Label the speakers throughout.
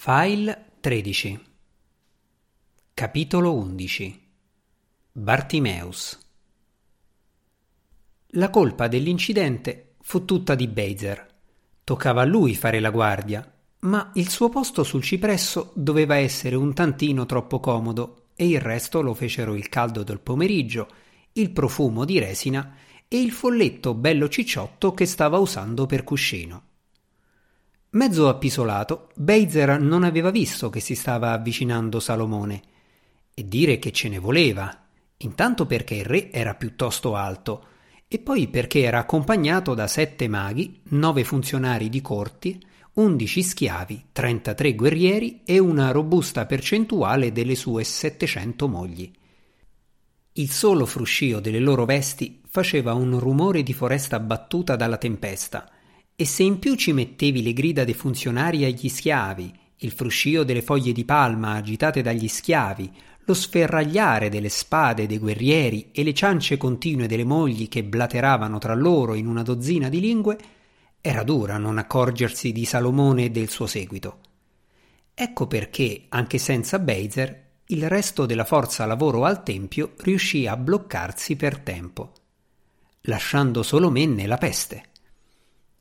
Speaker 1: File 13 Capitolo 11 Bartimeus La colpa dell'incidente fu tutta di Beizer. Toccava a lui fare la guardia, ma il suo posto sul cipresso doveva essere un tantino troppo comodo e il resto lo fecero il caldo del pomeriggio, il profumo di resina e il folletto bello cicciotto che stava usando per cuscino. Mezzo appisolato, Beizer non aveva visto che si stava avvicinando Salomone. E dire che ce ne voleva, intanto perché il re era piuttosto alto, e poi perché era accompagnato da sette maghi, nove funzionari di corti, undici schiavi, trentatré guerrieri e una robusta percentuale delle sue settecento mogli. Il solo fruscio delle loro vesti faceva un rumore di foresta battuta dalla tempesta, e se in più ci mettevi le grida dei funzionari agli schiavi, il fruscio delle foglie di palma agitate dagli schiavi, lo sferragliare delle spade dei guerrieri e le ciance continue delle mogli che blateravano tra loro in una dozzina di lingue, era dura non accorgersi di Salomone e del suo seguito. Ecco perché, anche senza Beizer, il resto della forza lavoro al tempio riuscì a bloccarsi per tempo, lasciando solo me nella peste.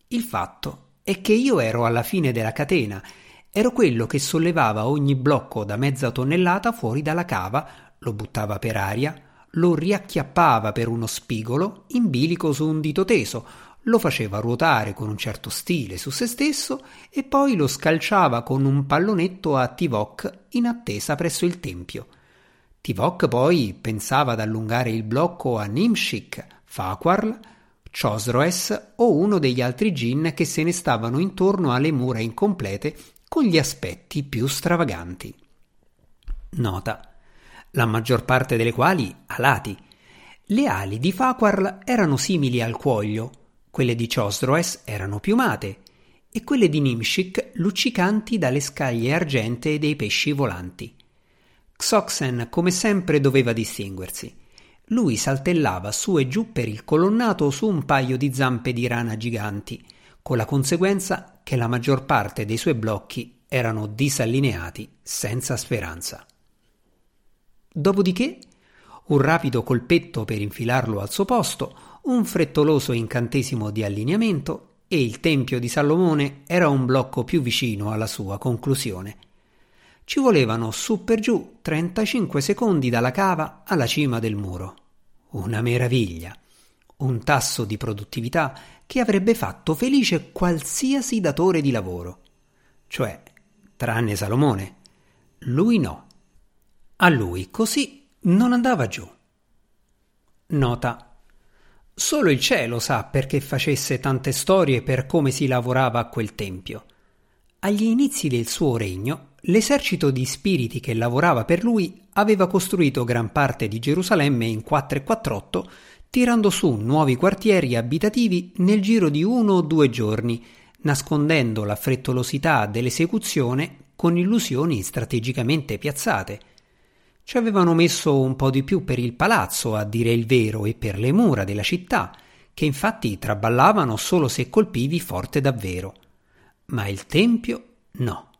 Speaker 1: Il fatto è che io ero alla fine della catena, ero quello che sollevava ogni blocco da mezza tonnellata fuori dalla cava, lo buttava per aria, lo riacchiappava per uno spigolo in bilico su un dito teso, lo faceva ruotare con un certo stile su se stesso e poi lo scalciava con un pallonetto a Tivok in attesa presso il tempio. Tivok poi pensava ad allungare il blocco a Nimshik, Faquarl, Chosroes o uno degli altri gin che se ne stavano intorno alle mura incomplete con gli aspetti più stravaganti. Nota. La maggior parte delle quali alati. Le ali di Faquarl erano simili al cuoio, quelle di Chosroes erano piumate e quelle di Nimshik luccicanti dalle scaglie argentee dei pesci volanti. Xoxen come sempre doveva distinguersi lui saltellava su e giù per il colonnato su un paio di zampe di rana giganti, con la conseguenza che la maggior parte dei suoi blocchi erano disallineati, senza speranza. Dopodiché, un rapido colpetto per infilarlo al suo posto, un frettoloso incantesimo di allineamento e il tempio di Salomone era un blocco più vicino alla sua conclusione. Ci volevano su per giù 35 secondi dalla cava alla cima del muro. Una meraviglia. Un tasso di produttività che avrebbe fatto felice qualsiasi datore di lavoro. Cioè, tranne Salomone. Lui no. A lui così non andava giù. Nota. Solo il cielo sa perché facesse tante storie per come si lavorava a quel tempio. Agli inizi del suo regno, l'esercito di spiriti che lavorava per lui aveva costruito gran parte di Gerusalemme in 448, tirando su nuovi quartieri abitativi nel giro di uno o due giorni, nascondendo la frettolosità dell'esecuzione con illusioni strategicamente piazzate. Ci avevano messo un po' di più per il palazzo, a dire il vero, e per le mura della città, che infatti traballavano solo se colpivi forte davvero ma il Tempio no.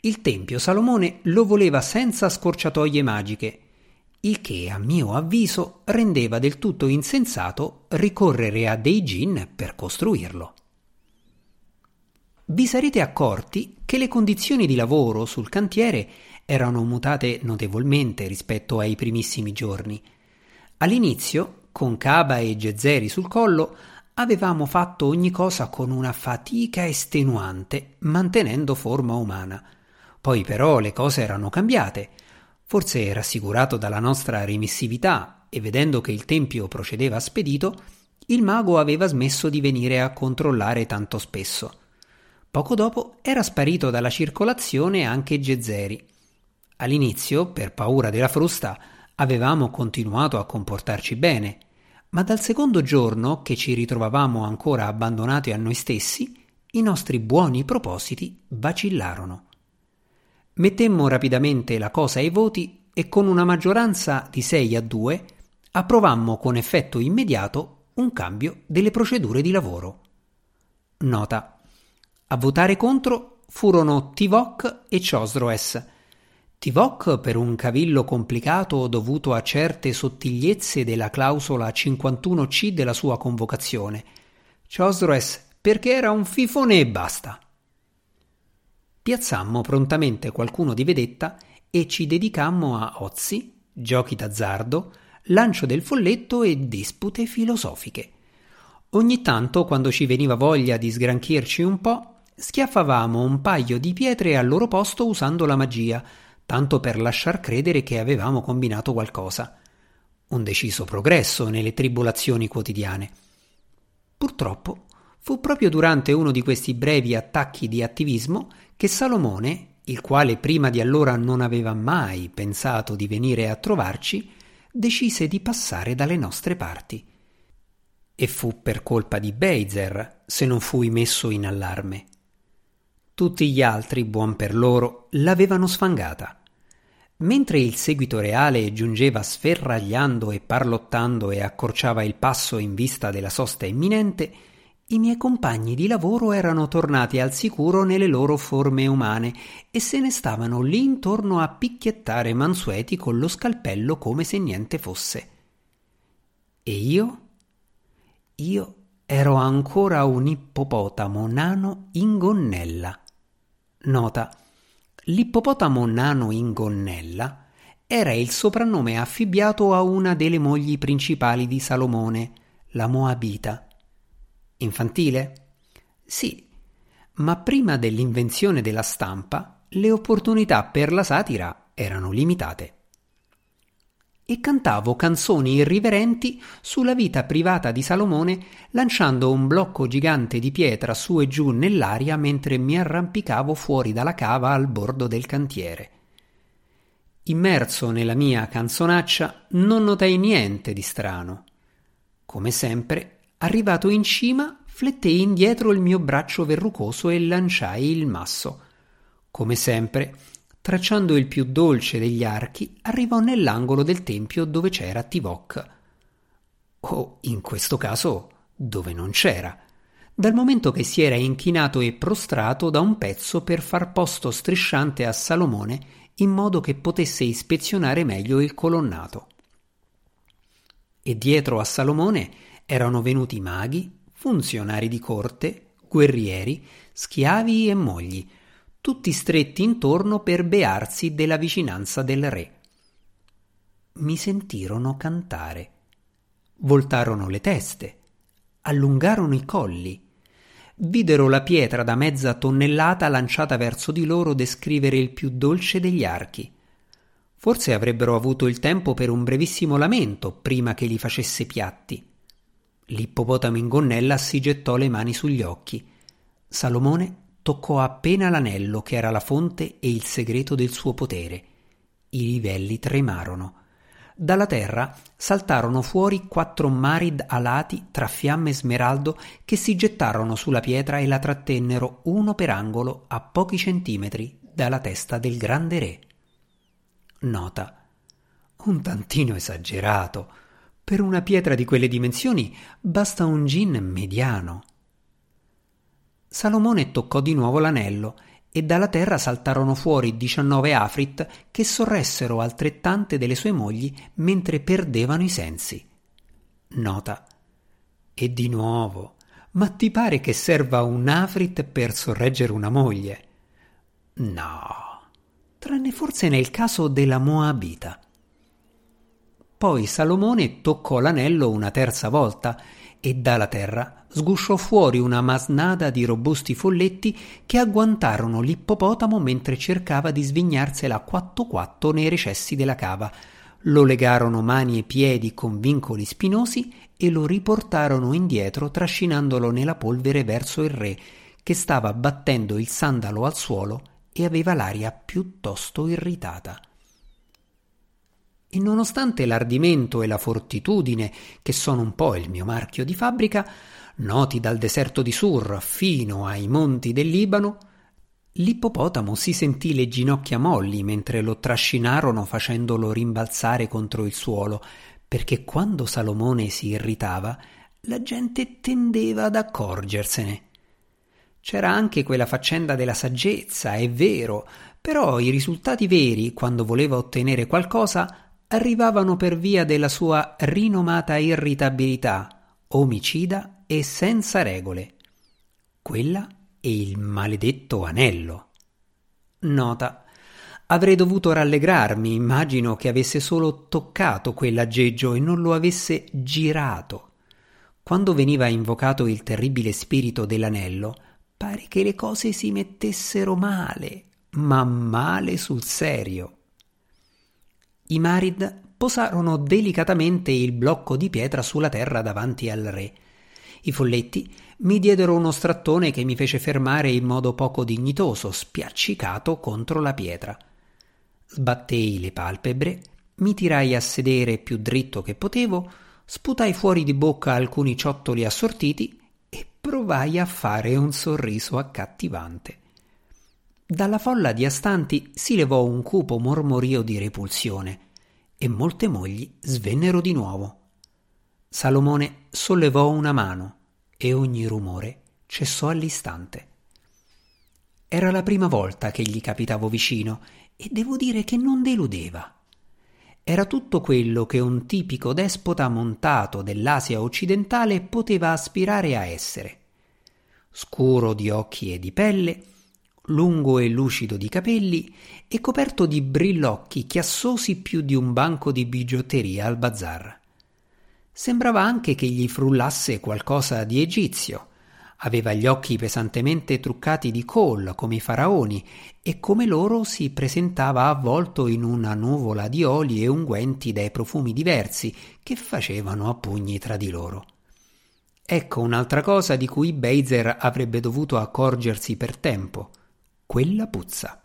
Speaker 1: Il Tempio Salomone lo voleva senza scorciatoie magiche, il che a mio avviso rendeva del tutto insensato ricorrere a dei gin per costruirlo. Vi sarete accorti che le condizioni di lavoro sul cantiere erano mutate notevolmente rispetto ai primissimi giorni. All'inizio, con Caba e Gezzeri sul collo, avevamo fatto ogni cosa con una fatica estenuante, mantenendo forma umana. Poi però le cose erano cambiate. Forse rassicurato dalla nostra remissività e vedendo che il tempio procedeva spedito, il mago aveva smesso di venire a controllare tanto spesso. Poco dopo era sparito dalla circolazione anche Gezzeri. All'inizio, per paura della frusta, avevamo continuato a comportarci bene, ma dal secondo giorno che ci ritrovavamo ancora abbandonati a noi stessi, i nostri buoni propositi vacillarono. Mettemmo rapidamente la cosa ai voti e con una maggioranza di 6 a 2 approvammo con effetto immediato un cambio delle procedure di lavoro. Nota. A votare contro furono Tivok e Chosroes. Tivok per un cavillo complicato dovuto a certe sottigliezze della clausola 51C della sua convocazione. Chosroes perché era un fifone e basta. Piazzammo prontamente qualcuno di vedetta e ci dedicammo a ozzi, giochi d'azzardo, lancio del folletto e dispute filosofiche. Ogni tanto, quando ci veniva voglia di sgranchirci un po', schiaffavamo un paio di pietre al loro posto usando la magia, tanto per lasciar credere che avevamo combinato qualcosa. Un deciso progresso nelle tribolazioni quotidiane. Purtroppo fu proprio durante uno di questi brevi attacchi di attivismo che Salomone, il quale prima di allora non aveva mai pensato di venire a trovarci, decise di passare dalle nostre parti. E fu per colpa di Beizer se non fui messo in allarme. Tutti gli altri, buon per loro, l'avevano sfangata. Mentre il seguito reale giungeva sferragliando e parlottando e accorciava il passo in vista della sosta imminente, i miei compagni di lavoro erano tornati al sicuro nelle loro forme umane e se ne stavano lì intorno a picchiettare mansueti con lo scalpello come se niente fosse. E io? Io ero ancora un ippopotamo nano in gonnella. Nota. L'ippopotamo nano in gonnella era il soprannome affibbiato a una delle mogli principali di Salomone, la Moabita. Infantile? Sì, ma prima dell'invenzione della stampa le opportunità per la satira erano limitate e cantavo canzoni irriverenti sulla vita privata di Salomone lanciando un blocco gigante di pietra su e giù nell'aria mentre mi arrampicavo fuori dalla cava al bordo del cantiere. Immerso nella mia canzonaccia non notai niente di strano. Come sempre, arrivato in cima, flettei indietro il mio braccio verrucoso e lanciai il masso. Come sempre, tracciando il più dolce degli archi, arrivò nell'angolo del tempio dove c'era Tivok. O, in questo caso, dove non c'era, dal momento che si era inchinato e prostrato da un pezzo per far posto strisciante a Salomone in modo che potesse ispezionare meglio il colonnato. E dietro a Salomone erano venuti maghi, funzionari di corte, guerrieri, schiavi e mogli, tutti stretti intorno per bearsi della vicinanza del re. Mi sentirono cantare. Voltarono le teste, allungarono i colli, videro la pietra da mezza tonnellata lanciata verso di loro descrivere il più dolce degli archi. Forse avrebbero avuto il tempo per un brevissimo lamento prima che li facesse piatti. L'ippopotamo in gonnella si gettò le mani sugli occhi. Salomone toccò appena l'anello che era la fonte e il segreto del suo potere. I livelli tremarono. Dalla terra saltarono fuori quattro marid alati tra fiamme e smeraldo che si gettarono sulla pietra e la trattennero uno per angolo a pochi centimetri dalla testa del grande re. Nota. Un tantino esagerato. Per una pietra di quelle dimensioni basta un gin mediano. Salomone toccò di nuovo l'anello e dalla terra saltarono fuori diciannove afrit che sorressero altrettante delle sue mogli mentre perdevano i sensi. Nota. E di nuovo. Ma ti pare che serva un afrit per sorreggere una moglie? No. Tranne forse nel caso della Moabita. Poi Salomone toccò l'anello una terza volta e dalla terra sgusciò fuori una masnada di robusti folletti che agguantarono l'ippopotamo mentre cercava di svignarsela quatto quatto nei recessi della cava. Lo legarono mani e piedi con vincoli spinosi e lo riportarono indietro trascinandolo nella polvere verso il re, che stava battendo il sandalo al suolo e aveva l'aria piuttosto irritata. E nonostante l'ardimento e la fortitudine, che sono un po' il mio marchio di fabbrica, noti dal deserto di Sur fino ai monti del Libano, l'ippopotamo si sentì le ginocchia molli mentre lo trascinarono facendolo rimbalzare contro il suolo, perché quando Salomone si irritava, la gente tendeva ad accorgersene. C'era anche quella faccenda della saggezza, è vero, però i risultati veri, quando voleva ottenere qualcosa, arrivavano per via della sua rinomata irritabilità, omicida e senza regole. Quella e il maledetto anello. Nota. Avrei dovuto rallegrarmi, immagino che avesse solo toccato quell'aggeggio e non lo avesse girato. Quando veniva invocato il terribile spirito dell'anello, pare che le cose si mettessero male, ma male sul serio. I Marid posarono delicatamente il blocco di pietra sulla terra davanti al re. I folletti mi diedero uno strattone che mi fece fermare in modo poco dignitoso, spiaccicato contro la pietra. Sbattei le palpebre, mi tirai a sedere più dritto che potevo, sputai fuori di bocca alcuni ciottoli assortiti e provai a fare un sorriso accattivante. Dalla folla di astanti si levò un cupo mormorio di repulsione e molte mogli svennero di nuovo. Salomone sollevò una mano e ogni rumore cessò all'istante. Era la prima volta che gli capitavo vicino e devo dire che non deludeva. Era tutto quello che un tipico despota montato dell'Asia occidentale poteva aspirare a essere. Scuro di occhi e di pelle, lungo e lucido di capelli e coperto di brillocchi chiassosi più di un banco di bigiotteria al bazar. Sembrava anche che gli frullasse qualcosa di egizio. Aveva gli occhi pesantemente truccati di colla come i faraoni e come loro si presentava avvolto in una nuvola di oli e unguenti dai profumi diversi che facevano a pugni tra di loro. Ecco un'altra cosa di cui Beiser avrebbe dovuto accorgersi per tempo. Quella puzza.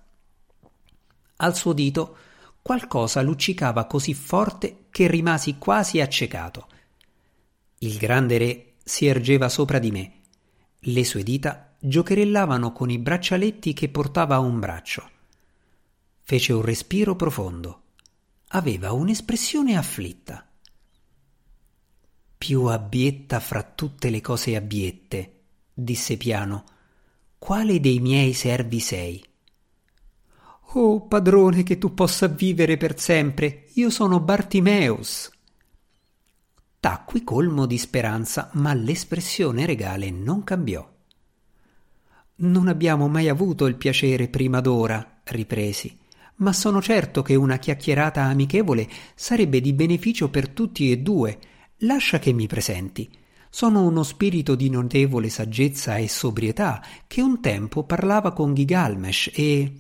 Speaker 1: Al suo dito qualcosa luccicava così forte che rimasi quasi accecato. Il grande re si ergeva sopra di me. Le sue dita giocherellavano con i braccialetti che portava a un braccio. Fece un respiro profondo. Aveva un'espressione afflitta. Più abbietta fra tutte le cose abbiette, disse piano, quale dei miei servi sei? Oh, padrone, che tu possa vivere per sempre. Io sono Bartimeus. Tacqui colmo di speranza, ma l'espressione regale non cambiò. Non abbiamo mai avuto il piacere prima d'ora, ripresi, ma sono certo che una chiacchierata amichevole sarebbe di beneficio per tutti e due. Lascia che mi presenti. Sono uno spirito di notevole saggezza e sobrietà che un tempo parlava con Gigalmesh e.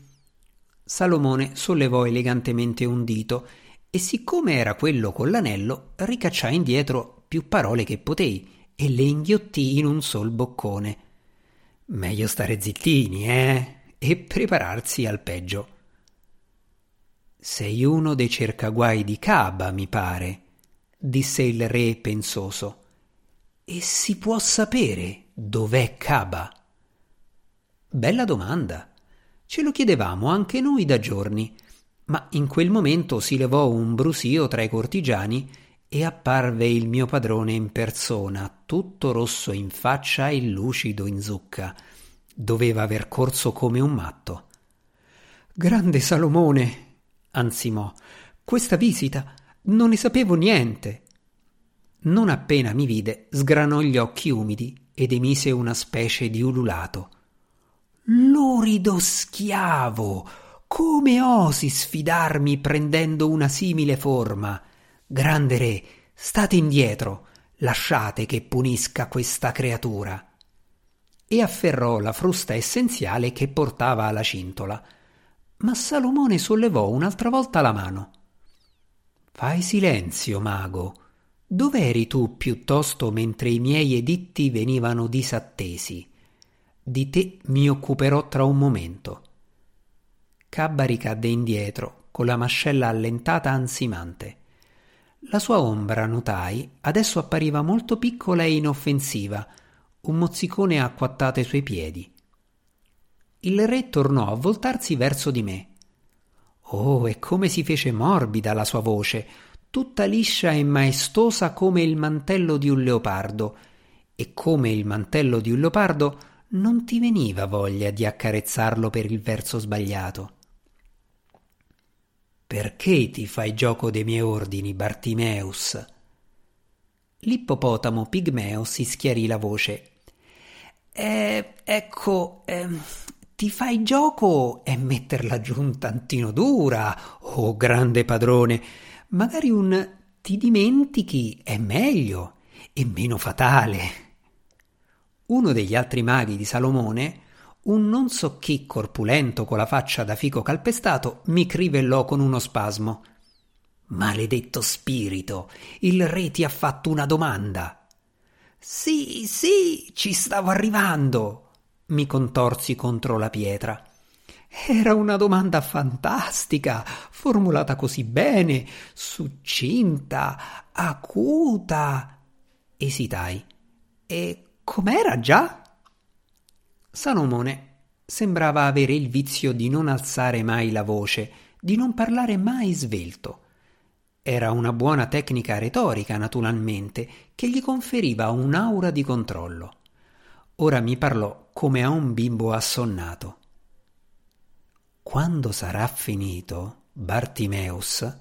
Speaker 1: Salomone sollevò elegantemente un dito e siccome era quello con l'anello, ricacciai indietro più parole che potei e le inghiottì in un sol boccone. Meglio stare zittini, eh? E prepararsi al peggio. Sei uno dei cercaguai di Caba, mi pare, disse il re pensoso. E si può sapere dov'è Caba? Bella domanda. Ce lo chiedevamo anche noi da giorni ma in quel momento si levò un brusio tra i cortigiani e apparve il mio padrone in persona, tutto rosso in faccia e lucido in zucca. Doveva aver corso come un matto. Grande Salomone, ansimò, questa visita non ne sapevo niente. Non appena mi vide, sgranò gli occhi umidi ed emise una specie di ululato. Lurido schiavo! Come osi sfidarmi prendendo una simile forma? Grande re, state indietro, lasciate che punisca questa creatura. E afferrò la frusta essenziale che portava alla cintola. Ma Salomone sollevò un'altra volta la mano. Fai silenzio, mago. Dov'eri tu piuttosto mentre i miei editti venivano disattesi? Di te mi occuperò tra un momento. Cabba ricadde indietro, con la mascella allentata ansimante. La sua ombra, notai, adesso appariva molto piccola e inoffensiva, un mozzicone acquattato ai suoi piedi. Il re tornò a voltarsi verso di me. Oh, e come si fece morbida la sua voce, tutta liscia e maestosa come il mantello di un leopardo, e come il mantello di un leopardo non ti veniva voglia di accarezzarlo per il verso sbagliato. Perché ti fai gioco dei miei ordini, Bartimeus? L'ippopotamo pigmeo si schiarì la voce. Eh, ecco, eh, ti fai gioco e metterla giù un tantino dura, oh grande padrone. Magari un ti dimentichi è meglio e meno fatale. Uno degli altri maghi di Salomone, un non so chi corpulento con la faccia da fico calpestato, mi crivellò con uno spasmo. Maledetto spirito, il re ti ha fatto una domanda. Sì, sì, ci stavo arrivando. Mi contorsi contro la pietra. Era una domanda fantastica, formulata così bene, succinta, acuta. Esitai. E Com'era già? Salomone sembrava avere il vizio di non alzare mai la voce, di non parlare mai svelto. Era una buona tecnica retorica, naturalmente, che gli conferiva un'aura di controllo. Ora mi parlò come a un bimbo assonnato. Quando sarà finito, Bartimeus,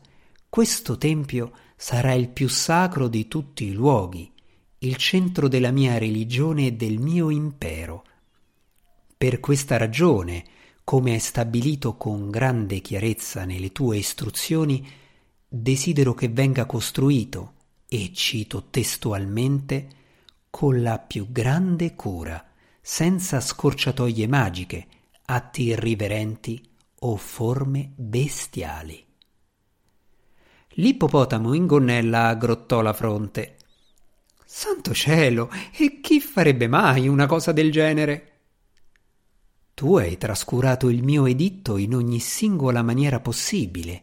Speaker 1: questo tempio sarà il più sacro di tutti i luoghi il centro della mia religione e del mio impero. Per questa ragione, come è stabilito con grande chiarezza nelle tue istruzioni, desidero che venga costruito, e cito testualmente, con la più grande cura, senza scorciatoie magiche, atti irriverenti o forme bestiali. L'ippopotamo in gonnella aggrottò la fronte Santo cielo, e chi farebbe mai una cosa del genere? Tu hai trascurato il mio editto in ogni singola maniera possibile.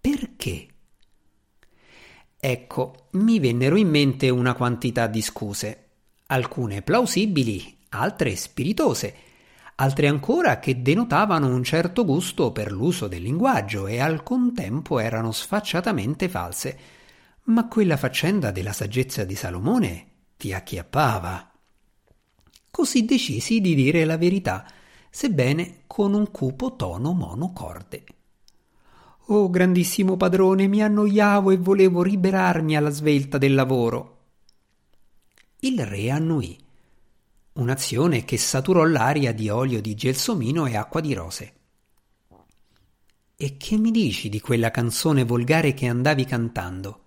Speaker 1: Perché? Ecco, mi vennero in mente una quantità di scuse, alcune plausibili, altre spiritose, altre ancora che denotavano un certo gusto per l'uso del linguaggio e al contempo erano sfacciatamente false ma quella faccenda della saggezza di Salomone ti acchiappava. Così decisi di dire la verità, sebbene con un cupo tono monocorde. Oh grandissimo padrone, mi annoiavo e volevo liberarmi alla svelta del lavoro. Il re annuì, un'azione che saturò l'aria di olio di gelsomino e acqua di rose. E che mi dici di quella canzone volgare che andavi cantando?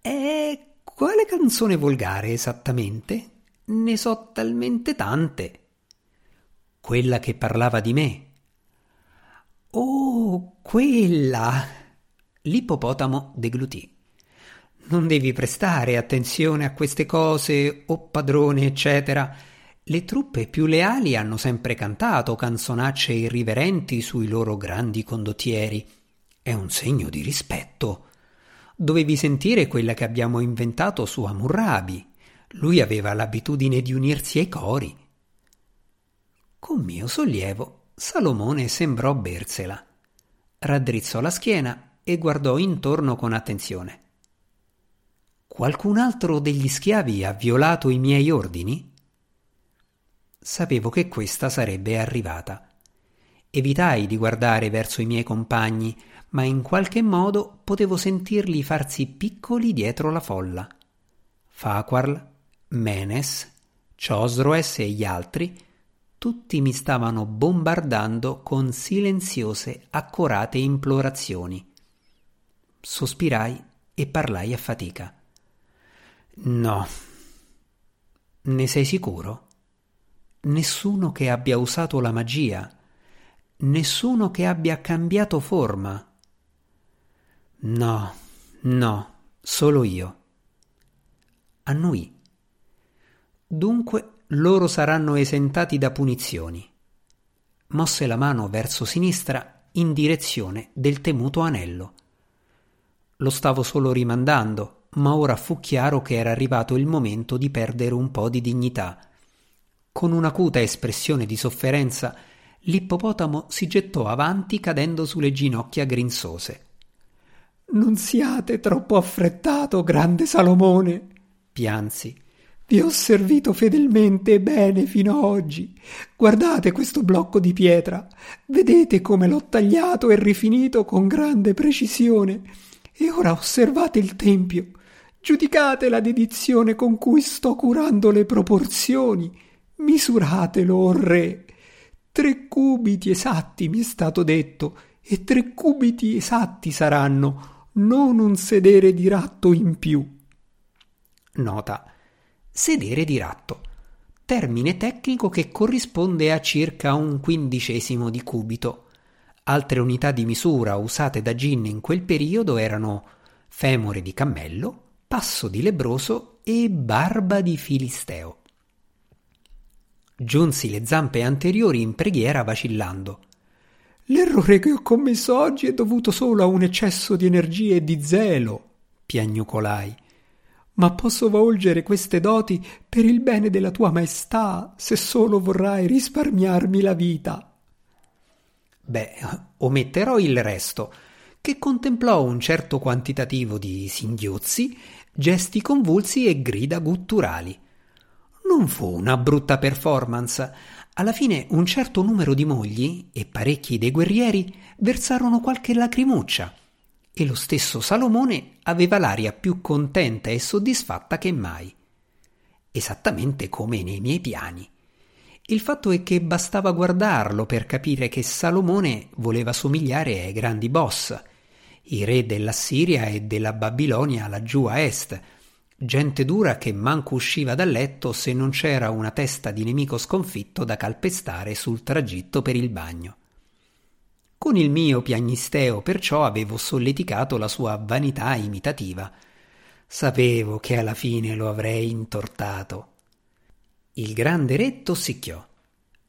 Speaker 1: E quale canzone volgare esattamente? Ne so talmente tante. Quella che parlava di me. Oh, quella. L'ippopotamo deglutì. Non devi prestare attenzione a queste cose, o padrone, eccetera. Le truppe più leali hanno sempre cantato canzonacce irriverenti sui loro grandi condottieri. È un segno di rispetto. Dovevi sentire quella che abbiamo inventato su Amurrabi. Lui aveva l'abitudine di unirsi ai cori. Con mio sollievo, Salomone sembrò bersela. Raddrizzò la schiena e guardò intorno con attenzione. Qualcun altro degli schiavi ha violato i miei ordini? Sapevo che questa sarebbe arrivata. Evitai di guardare verso i miei compagni, ma in qualche modo potevo sentirli farsi piccoli dietro la folla. Faquarl, Menes, Ciosroes e gli altri, tutti mi stavano bombardando con silenziose, accorate implorazioni. Sospirai e parlai a fatica. No. Ne sei sicuro? Nessuno che abbia usato la magia, nessuno che abbia cambiato forma, No, no, solo io. Annuì. Dunque loro saranno esentati da punizioni. Mosse la mano verso sinistra in direzione del temuto anello. Lo stavo solo rimandando, ma ora fu chiaro che era arrivato il momento di perdere un po' di dignità. Con un'acuta espressione di sofferenza, l'ippopotamo si gettò avanti cadendo sulle ginocchia grinzose. Non siate troppo affrettato, grande Salomone, piansi. Vi ho servito fedelmente e bene fino a oggi. Guardate questo blocco di pietra. Vedete come l'ho tagliato e rifinito con grande precisione. E ora osservate il tempio. Giudicate la dedizione con cui sto curando le proporzioni. Misuratelo, o re. Tre cubiti esatti mi è stato detto, e tre cubiti esatti saranno, non un sedere di ratto in più.
Speaker 2: Nota sedere di ratto, termine tecnico che corrisponde a circa un quindicesimo di cubito. Altre unità di misura usate da Gin in quel periodo erano femore di cammello, passo di lebroso e barba di filisteo. Giunsi le zampe anteriori in preghiera vacillando.
Speaker 1: L'errore che ho commesso oggi è dovuto solo a un eccesso di energia e di zelo, piagnucolai ma posso volgere queste doti per il bene della tua maestà, se solo vorrai risparmiarmi la vita.
Speaker 2: Beh, ometterò il resto, che contemplò un certo quantitativo di singhiozzi, gesti convulsi e grida gutturali. Non fu una brutta performance. Alla fine un certo numero di mogli e parecchi dei guerrieri versarono qualche lacrimuccia e lo stesso Salomone aveva l'aria più contenta e soddisfatta che mai. Esattamente come nei miei piani. Il fatto è che bastava guardarlo per capire che Salomone voleva somigliare ai grandi boss, i re dell'Assiria e della Babilonia laggiù a est, gente dura che manco usciva dal letto se non c'era una testa di nemico sconfitto da calpestare sul tragitto per il bagno. Con il mio piagnisteo perciò avevo solleticato la sua vanità imitativa. Sapevo che alla fine lo avrei intortato. Il grande re tossicchiò.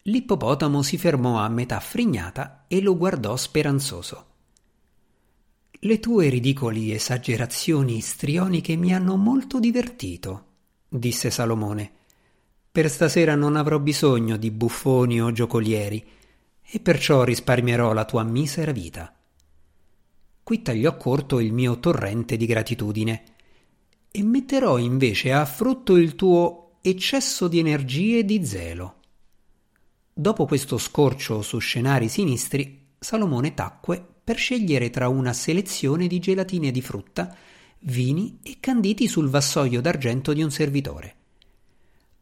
Speaker 2: L'ippopotamo si fermò a metà frignata e lo guardò speranzoso. Le tue ridicoli esagerazioni istrioniche mi hanno molto divertito, disse Salomone. Per stasera non avrò bisogno di buffoni o giocolieri e perciò risparmierò la tua misera vita. Qui tagliò corto il mio torrente di gratitudine e metterò invece a frutto il tuo eccesso di energie e di zelo. Dopo questo scorcio su scenari sinistri, Salomone tacque per scegliere tra una selezione di gelatine di frutta, vini e canditi sul vassoio d'argento di un servitore.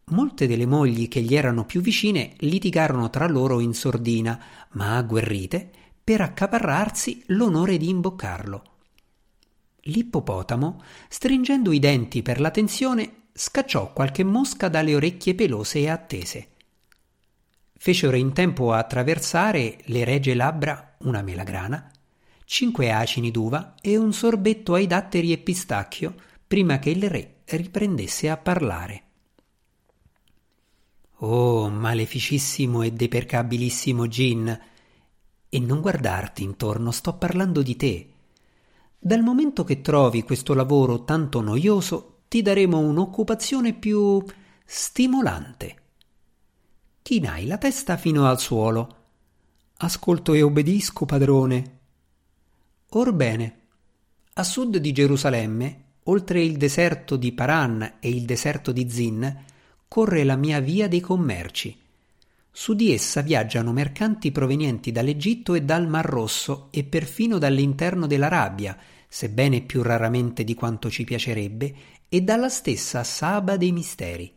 Speaker 2: Molte delle mogli che gli erano più vicine litigarono tra loro in sordina, ma agguerrite, per accaparrarsi l'onore di imboccarlo. L'ippopotamo, stringendo i denti per la tensione, scacciò qualche mosca dalle orecchie pelose e attese. Fecero in tempo a traversare le regie labbra una melagrana, cinque acini d'uva e un sorbetto ai datteri e pistacchio prima che il re riprendesse a parlare. Oh, maleficissimo e depercabilissimo Gin. E non guardarti intorno, sto parlando di te. Dal momento che trovi questo lavoro tanto noioso, ti daremo un'occupazione più stimolante. Chinai la testa fino al suolo. Ascolto e obbedisco, padrone. Orbene, a sud di Gerusalemme, oltre il deserto di Paran e il deserto di Zin, corre la mia via dei commerci. Su di essa viaggiano mercanti provenienti dall'Egitto e dal Mar Rosso e perfino dall'interno dell'Arabia, sebbene più raramente di quanto ci piacerebbe, e dalla stessa Saba dei Misteri.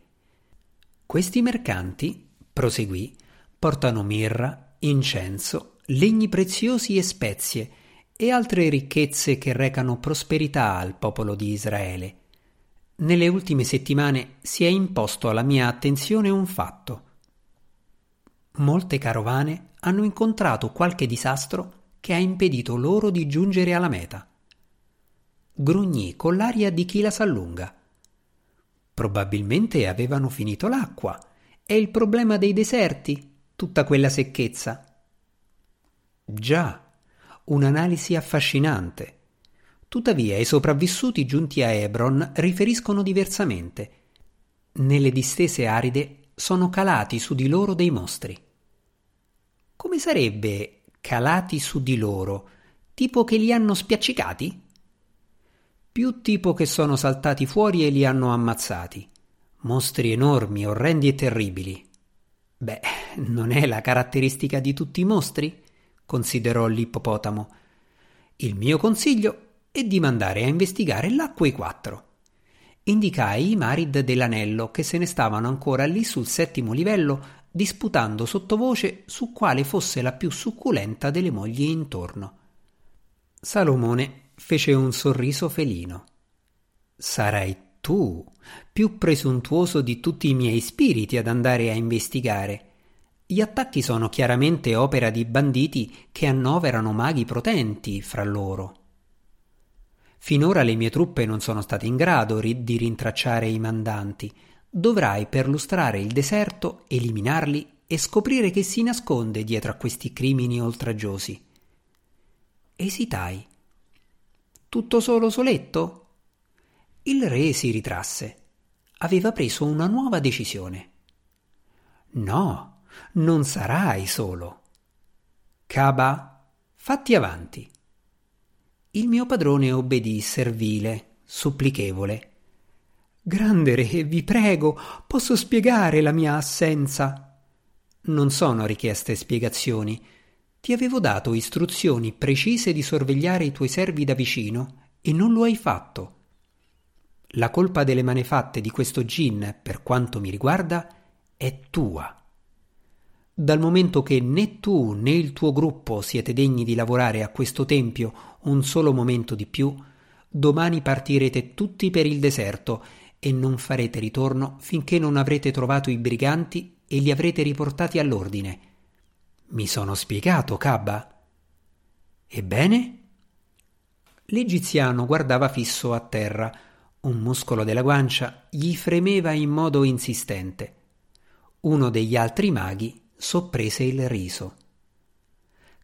Speaker 2: Questi mercanti, proseguì, portano mirra, incenso, legni preziosi e spezie e altre ricchezze che recano prosperità al popolo di Israele. Nelle ultime settimane si è imposto alla mia attenzione un fatto. Molte carovane hanno incontrato qualche disastro che ha impedito loro di giungere alla meta. Grugnì con l'aria di chi la s'allunga. Probabilmente avevano finito l'acqua. È il problema dei deserti, tutta quella secchezza. Già, un'analisi affascinante. Tuttavia i sopravvissuti giunti a Hebron riferiscono diversamente. Nelle distese aride sono calati su di loro dei mostri. Come sarebbe calati su di loro? Tipo che li hanno spiaccicati? Più tipo che sono saltati fuori e li hanno ammazzati.
Speaker 1: Mostri enormi, orrendi e terribili. Beh, non è la caratteristica di tutti i mostri? considerò l'ippopotamo. Il mio consiglio è di mandare a investigare là quei quattro. Indicai i Marid dell'anello che se ne stavano ancora lì sul settimo livello disputando sottovoce su quale fosse la più succulenta delle mogli intorno. Salomone fece un sorriso felino. Sarai tu, più presuntuoso di tutti i miei spiriti ad andare a investigare. Gli attacchi sono chiaramente opera di banditi che annoverano maghi potenti fra loro. Finora le mie truppe non sono state in grado di rintracciare i mandanti, dovrai perlustrare il deserto, eliminarli e scoprire che si nasconde dietro a questi crimini oltraggiosi. Esitai. Tutto solo soletto? Il re si ritrasse. Aveva preso una nuova decisione. No, non sarai solo. Caba, fatti avanti. Il mio padrone obbedì servile, supplichevole Grande re, vi prego, posso spiegare la mia assenza. Non sono richieste spiegazioni. Ti avevo dato istruzioni precise di sorvegliare i tuoi servi da vicino e non lo hai fatto. La colpa delle manefatte di questo gin, per quanto mi riguarda, è tua. Dal momento che né tu né il tuo gruppo siete degni di lavorare a questo tempio un solo momento di più, domani partirete tutti per il deserto e non farete ritorno finché non avrete trovato i briganti e li avrete riportati all'ordine. Mi sono spiegato, Cabba? Ebbene? L'egiziano guardava fisso a terra. Un muscolo della guancia gli fremeva in modo insistente. Uno degli altri maghi sopprese il riso.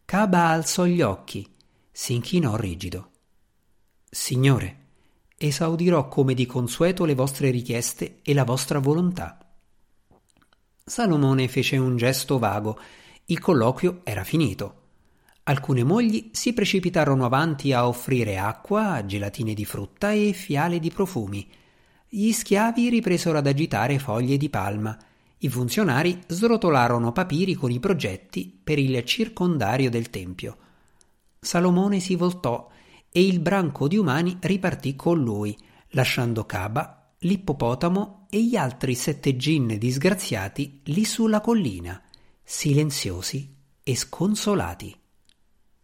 Speaker 1: Caba alzò gli occhi, si inchinò rigido. Signore, esaudirò come di consueto le vostre richieste e la vostra volontà. Salomone fece un gesto vago. Il colloquio era finito. Alcune mogli si precipitarono avanti a offrire acqua, gelatine di frutta e fiale di profumi. Gli schiavi ripresero ad agitare foglie di palma. I funzionari srotolarono papiri con i progetti per il circondario del tempio. Salomone si voltò e il branco di umani ripartì con lui, lasciando Caba, l'ippopotamo e gli altri sette gin disgraziati lì sulla collina, silenziosi e sconsolati.